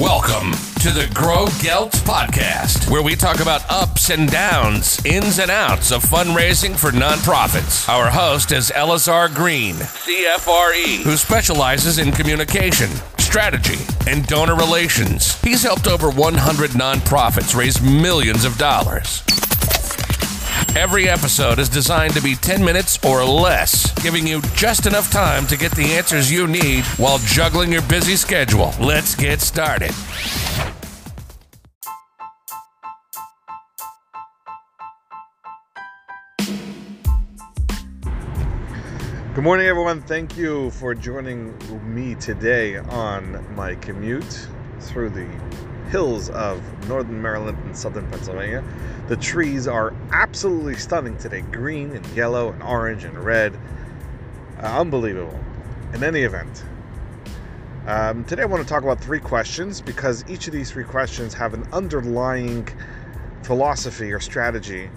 Welcome to the Grow Gelt podcast, where we talk about ups and downs, ins and outs of fundraising for nonprofits. Our host is Elazar Green, CFRE, who specializes in communication, strategy, and donor relations. He's helped over 100 nonprofits raise millions of dollars. Every episode is designed to be 10 minutes or less, giving you just enough time to get the answers you need while juggling your busy schedule. Let's get started. Good morning, everyone. Thank you for joining me today on my commute through the hills of northern Maryland and southern Pennsylvania. The trees are absolutely stunning today green and yellow and orange and red. Uh, unbelievable. In any event, um, today I want to talk about three questions because each of these three questions have an underlying philosophy or strategy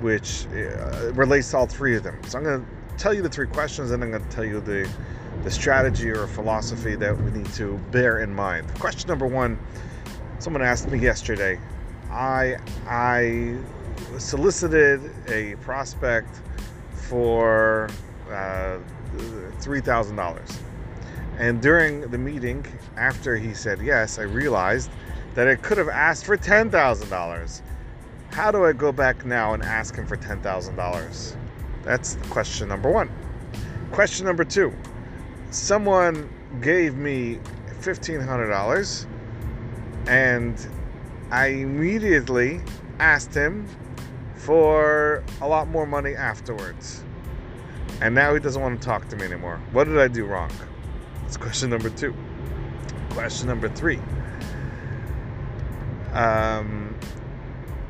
which uh, relates to all three of them. So I'm going to tell you the three questions and I'm going to tell you the the strategy or philosophy that we need to bear in mind. Question number one someone asked me yesterday. I I solicited a prospect for uh, three thousand dollars, and during the meeting, after he said yes, I realized that I could have asked for ten thousand dollars. How do I go back now and ask him for ten thousand dollars? That's question number one. Question number two someone gave me $1,500 and I immediately asked him for a lot more money afterwards. And now he doesn't want to talk to me anymore. What did I do wrong? That's question number two. Question number three. Um,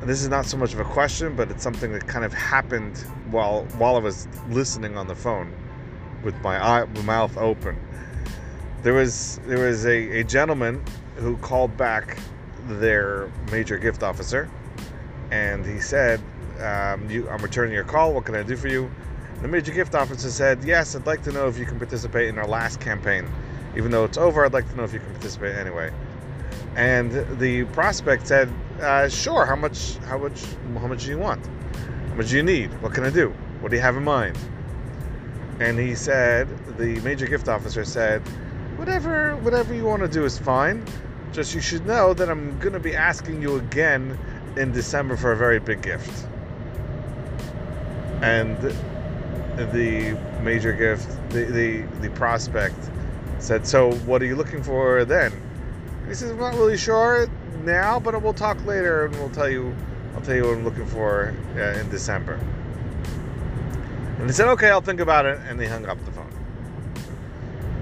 this is not so much of a question, but it's something that kind of happened while while I was listening on the phone with my eye, my mouth open. There was there was a, a gentleman who called back their major gift officer, and he said, um, you, "I'm returning your call. What can I do for you?" The major gift officer said, "Yes, I'd like to know if you can participate in our last campaign. Even though it's over, I'd like to know if you can participate anyway." And the prospect said, uh, "Sure. How much? How much? How much do you want? How much do you need? What can I do? What do you have in mind?" And he said, the major gift officer said, "Whatever, whatever you want to do is fine. Just you should know that I'm going to be asking you again in December for a very big gift." And the major gift, the the, the prospect said, "So what are you looking for then?" He says, "I'm not really sure now, but we'll talk later, and we'll tell you. I'll tell you what I'm looking for uh, in December." And he said, "Okay, I'll think about it," and they hung up the phone.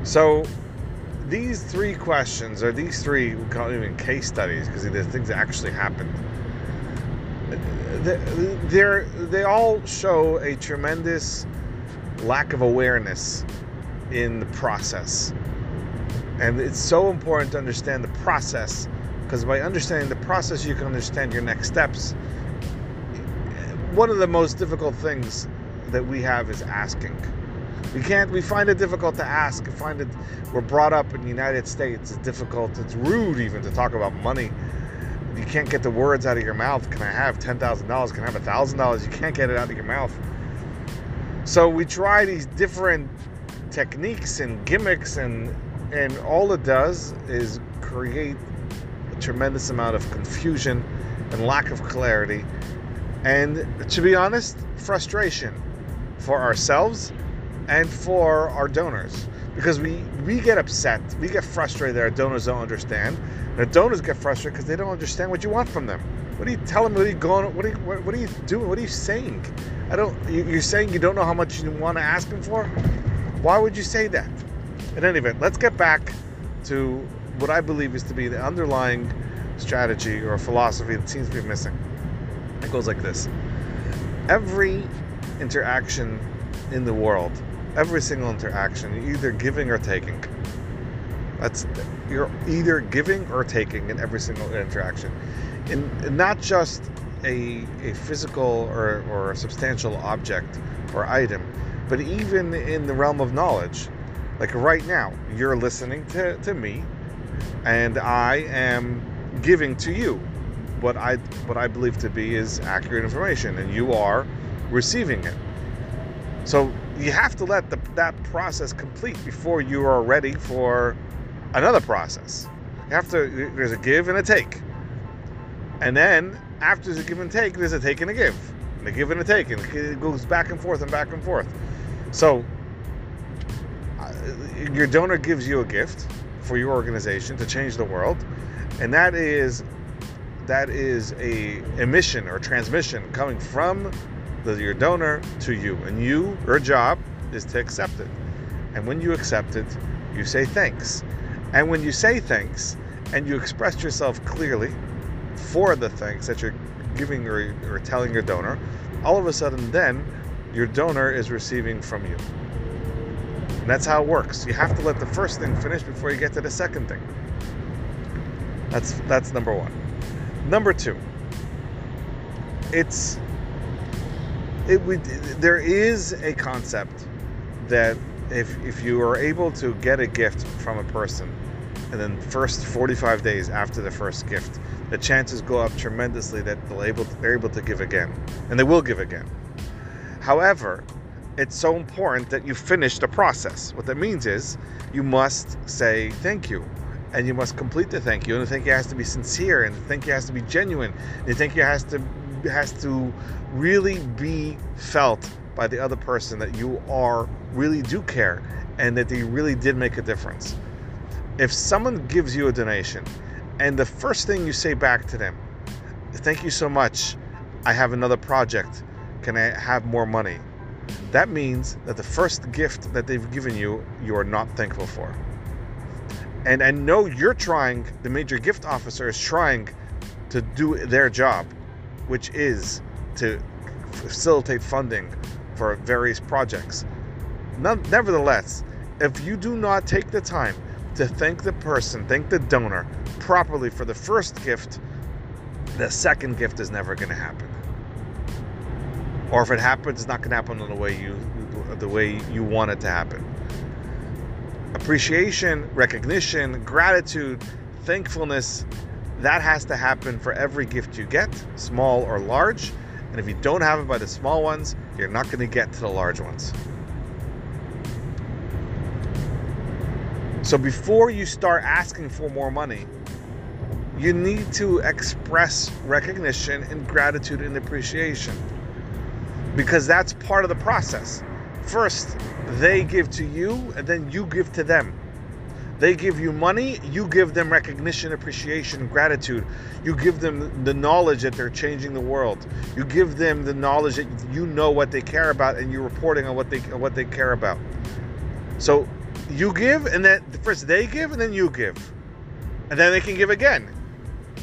So, these three questions, or these three, we call them even case studies, because they're things that actually happened. They're, they all show a tremendous lack of awareness in the process. And it's so important to understand the process because by understanding the process, you can understand your next steps. One of the most difficult things that we have is asking. We can't, we find it difficult to ask. We find it, we're brought up in the United States, it's difficult, it's rude even to talk about money. You can't get the words out of your mouth. Can I have $10,000? Can I have a $1,000? You can't get it out of your mouth. So we try these different techniques and gimmicks and and all it does is create a tremendous amount of confusion and lack of clarity and to be honest frustration for ourselves and for our donors. Because we we get upset we get frustrated that our donors don't understand. And the donors get frustrated because they don't understand what you want from them. What are you telling me? What are you going what are you what, what are you doing? What are you saying? I don't you're saying you don't know how much you want to ask them for? Why would you say that? In any event, let's get back to what I believe is to be the underlying strategy or philosophy that seems to be missing. It goes like this. Every interaction in the world, every single interaction, you're either giving or taking. That's you're either giving or taking in every single interaction. In not just a, a physical or, or a substantial object or item, but even in the realm of knowledge like right now, you're listening to, to me and I am giving to you what I what I believe to be is accurate information, and you are receiving it. So you have to let the, that process complete before you are ready for another process. You have to. There's a give and a take, and then after a give and take, there's a take and a give, and a give and a take, and it goes back and forth and back and forth. So uh, your donor gives you a gift for your organization to change the world, and that is that is a emission or transmission coming from the, your donor to you, and you your job is to accept it. And when you accept it, you say thanks. And when you say thanks and you express yourself clearly for the thanks that you're giving or, or telling your donor, all of a sudden then your donor is receiving from you. And that's how it works. You have to let the first thing finish before you get to the second thing. That's that's number 1. Number 2. It's it would there is a concept that if if you are able to get a gift from a person and then first 45 days after the first gift the chances go up tremendously that they'll able to, they're able to give again. And they will give again. However it's so important that you finish the process. What that means is you must say thank you. And you must complete the thank you. And the thank you has to be sincere. And the thank you has to be genuine. The thank you has to has to really be felt by the other person that you are really do care and that they really did make a difference. If someone gives you a donation and the first thing you say back to them, thank you so much, I have another project, can I have more money? That means that the first gift that they've given you, you are not thankful for. And I know you're trying, the major gift officer is trying to do their job, which is to facilitate funding for various projects. Nevertheless, if you do not take the time to thank the person, thank the donor properly for the first gift, the second gift is never going to happen. Or if it happens, it's not going to happen in the way you the way you want it to happen. Appreciation, recognition, gratitude, thankfulness, that has to happen for every gift you get, small or large. And if you don't have it by the small ones, you're not going to get to the large ones. So before you start asking for more money, you need to express recognition and gratitude and appreciation because that's part of the process. First, they give to you, and then you give to them. They give you money, you give them recognition, appreciation, gratitude. You give them the knowledge that they're changing the world. You give them the knowledge that you know what they care about and you're reporting on what they what they care about. So you give and then first they give and then you give. And then they can give again.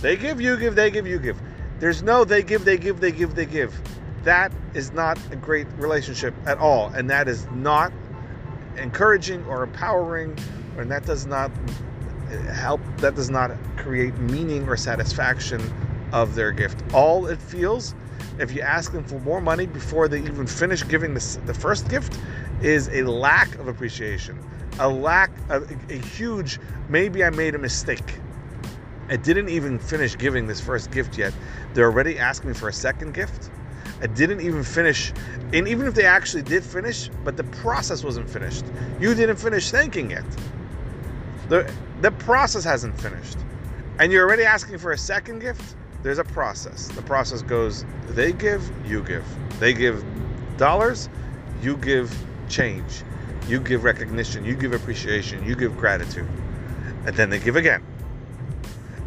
They give, you give, they give, you give. There's no they give, they give, they give, they give. That is not a great relationship at all and that is not encouraging or empowering and that does not help that does not create meaning or satisfaction of their gift. All it feels if you ask them for more money before they even finish giving this, the first gift is a lack of appreciation. A lack of a huge maybe i made a mistake. I didn't even finish giving this first gift yet. They're already asking me for a second gift. I didn't even finish, and even if they actually did finish, but the process wasn't finished. You didn't finish thanking it. The, the process hasn't finished. And you're already asking for a second gift? There's a process. The process goes they give, you give. They give dollars, you give change. You give recognition, you give appreciation, you give gratitude. And then they give again.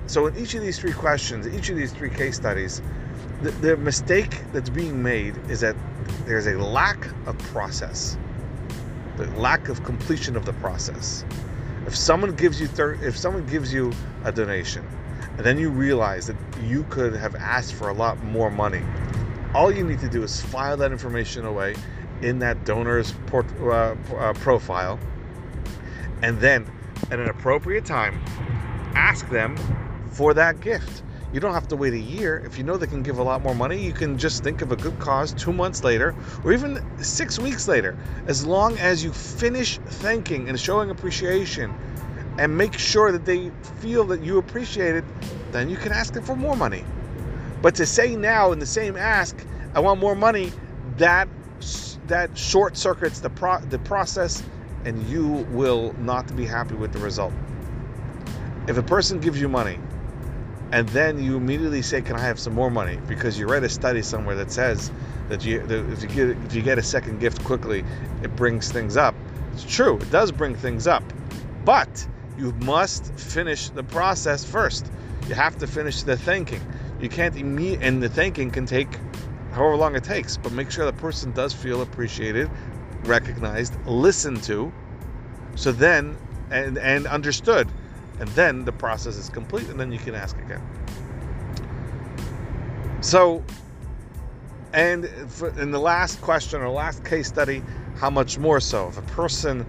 So, in each of these three questions, each of these three case studies, the, the mistake that's being made is that there's a lack of process, the lack of completion of the process. If someone gives you thir- if someone gives you a donation, and then you realize that you could have asked for a lot more money, all you need to do is file that information away in that donor's port- uh, uh, profile, and then at an appropriate time, ask them for that gift. You don't have to wait a year. If you know they can give a lot more money, you can just think of a good cause two months later or even six weeks later. As long as you finish thanking and showing appreciation and make sure that they feel that you appreciate it, then you can ask them for more money. But to say now in the same ask, I want more money, that that short circuits the pro- the process and you will not be happy with the result. If a person gives you money and then you immediately say, "Can I have some more money?" because you read a study somewhere that says that you that if you get if you get a second gift quickly, it brings things up. It's true, it does bring things up, but you must finish the process first. You have to finish the thinking. You can't immediate, and the thinking can take however long it takes, but make sure the person does feel appreciated, recognized, listened to, so then and and understood, and then the process is complete, and then you can ask again. So, and in the last question or last case study, how much more so? If a person,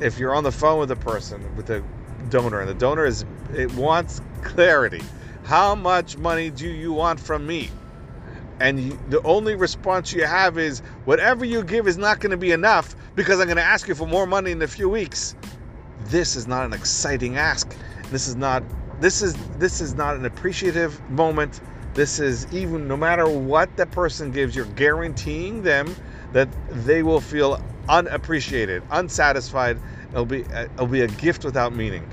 if you're on the phone with a person with a donor, and the donor is it wants clarity. How much money do you want from me? And you, the only response you have is whatever you give is not going to be enough because I'm going to ask you for more money in a few weeks. This is not an exciting ask. This is not this is this is not an appreciative moment. This is even no matter what the person gives, you're guaranteeing them that they will feel unappreciated, unsatisfied. It'll be it'll be a gift without meaning.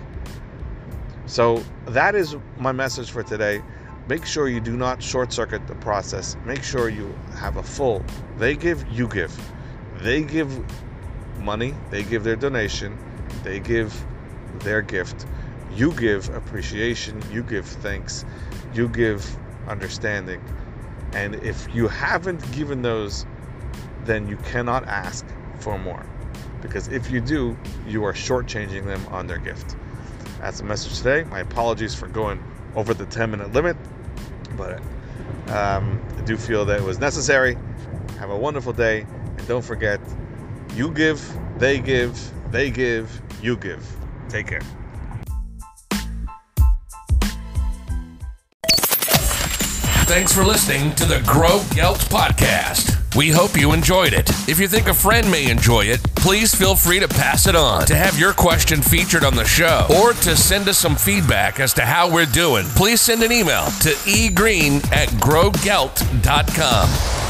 So that is my message for today. Make sure you do not short circuit the process. Make sure you have a full. They give, you give. They give money, they give their donation, they give their gift. You give appreciation, you give thanks, you give understanding. And if you haven't given those, then you cannot ask for more. Because if you do, you are shortchanging them on their gift. That's the message today. My apologies for going over the 10 minute limit, but um, I do feel that it was necessary. Have a wonderful day, and don't forget you give, they give, they give, you give. Take care. Thanks for listening to the Grow Gelt podcast. We hope you enjoyed it. If you think a friend may enjoy it, please feel free to pass it on. To have your question featured on the show or to send us some feedback as to how we're doing, please send an email to egreen at growgelt.com.